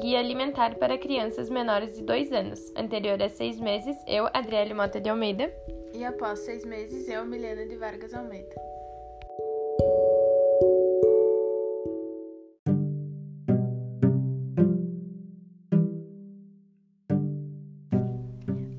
Guia Alimentar para Crianças Menores de 2 anos. Anterior a seis meses, eu, Adriele Mota de Almeida. E após seis meses, eu, Milena de Vargas Almeida.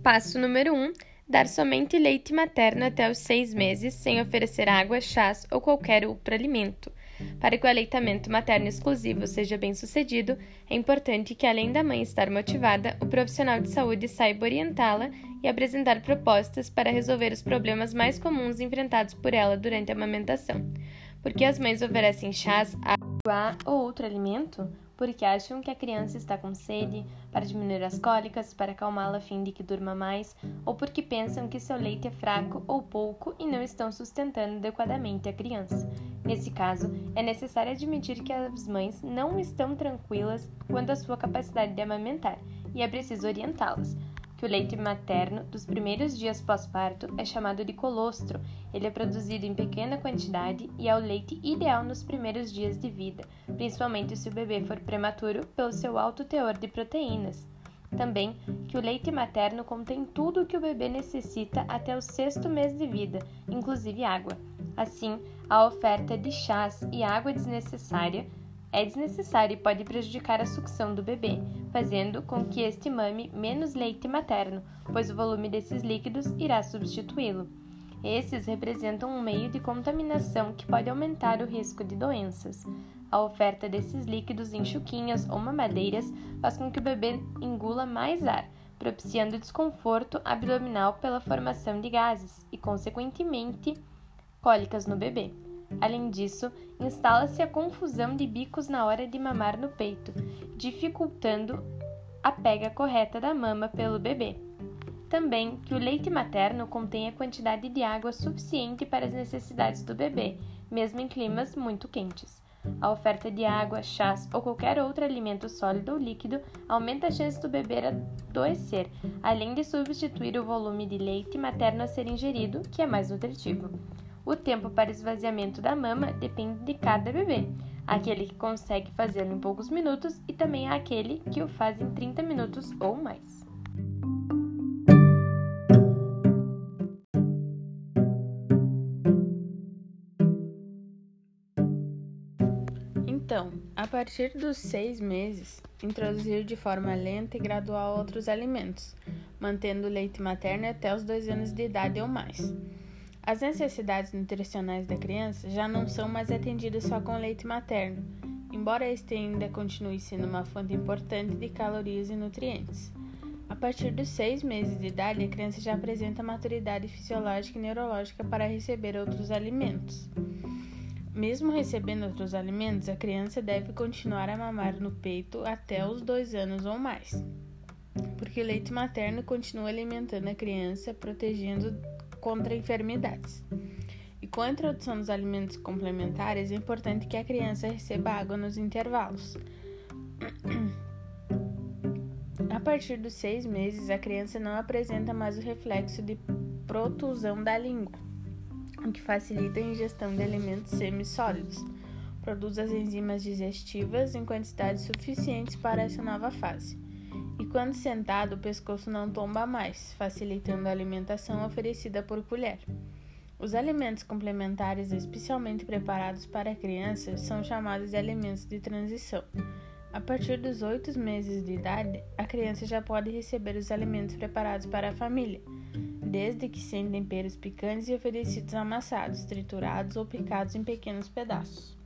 Passo número 1. Um, dar somente leite materno até os seis meses, sem oferecer água, chás ou qualquer outro alimento. Para que o aleitamento materno exclusivo seja bem sucedido, é importante que, além da mãe estar motivada, o profissional de saúde saiba orientá-la e apresentar propostas para resolver os problemas mais comuns enfrentados por ela durante a amamentação. Porque as mães oferecem chás, água ou outro alimento? porque acham que a criança está com sede, para diminuir as cólicas, para acalmá-la a fim de que durma mais, ou porque pensam que seu leite é fraco ou pouco e não estão sustentando adequadamente a criança. Nesse caso, é necessário admitir que as mães não estão tranquilas quanto à sua capacidade de amamentar e é preciso orientá-las que o leite materno dos primeiros dias pós-parto é chamado de colostro. Ele é produzido em pequena quantidade e é o leite ideal nos primeiros dias de vida, principalmente se o bebê for prematuro, pelo seu alto teor de proteínas. Também que o leite materno contém tudo o que o bebê necessita até o sexto mês de vida, inclusive água. Assim, a oferta de chás e água desnecessária é desnecessário e pode prejudicar a sucção do bebê, fazendo com que este mame menos leite materno, pois o volume desses líquidos irá substituí-lo. Esses representam um meio de contaminação que pode aumentar o risco de doenças. A oferta desses líquidos em chuquinhas ou mamadeiras faz com que o bebê engula mais ar, propiciando desconforto abdominal pela formação de gases e, consequentemente, cólicas no bebê. Além disso, instala-se a confusão de bicos na hora de mamar no peito, dificultando a pega correta da mama pelo bebê. Também que o leite materno contém a quantidade de água suficiente para as necessidades do bebê, mesmo em climas muito quentes. A oferta de água, chás ou qualquer outro alimento sólido ou líquido aumenta a chance do bebê adoecer, além de substituir o volume de leite materno a ser ingerido, que é mais nutritivo. O tempo para esvaziamento da mama depende de cada bebê. Aquele que consegue fazê-lo em poucos minutos e também há aquele que o faz em 30 minutos ou mais. Então, a partir dos seis meses, introduzir de forma lenta e gradual outros alimentos, mantendo o leite materno até os dois anos de idade ou mais. As necessidades nutricionais da criança já não são mais atendidas só com leite materno, embora este ainda continue sendo uma fonte importante de calorias e nutrientes. A partir dos seis meses de idade, a criança já apresenta maturidade fisiológica e neurológica para receber outros alimentos. Mesmo recebendo outros alimentos, a criança deve continuar a mamar no peito até os dois anos ou mais, porque o leite materno continua alimentando a criança, protegendo contra enfermidades. E com a introdução dos alimentos complementares, é importante que a criança receba água nos intervalos. A partir dos seis meses, a criança não apresenta mais o reflexo de protusão da língua, o que facilita a ingestão de alimentos semissólidos. Produz as enzimas digestivas em quantidades suficientes para essa nova fase e quando sentado o pescoço não tomba mais, facilitando a alimentação oferecida por colher. Os alimentos complementares especialmente preparados para crianças são chamados de alimentos de transição. A partir dos oito meses de idade, a criança já pode receber os alimentos preparados para a família, desde que sem temperos picantes e oferecidos amassados, triturados ou picados em pequenos pedaços.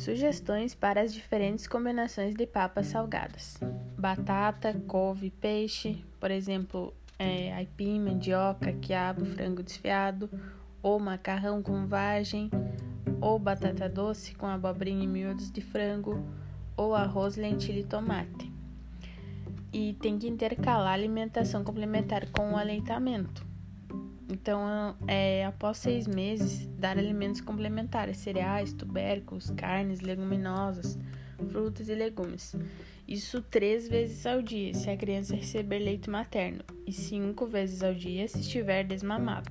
Sugestões para as diferentes combinações de papas salgadas: batata, couve, peixe, por exemplo, é, aipim, mandioca, quiabo, frango desfiado, ou macarrão com vagem, ou batata doce com abobrinha e miúdos de frango, ou arroz, lentilha e tomate. E tem que intercalar a alimentação complementar com o aleitamento. Então, é, após seis meses, dar alimentos complementares, cereais, tubérculos, carnes, leguminosas, frutas e legumes. Isso três vezes ao dia, se a criança receber leite materno, e cinco vezes ao dia se estiver desmamada.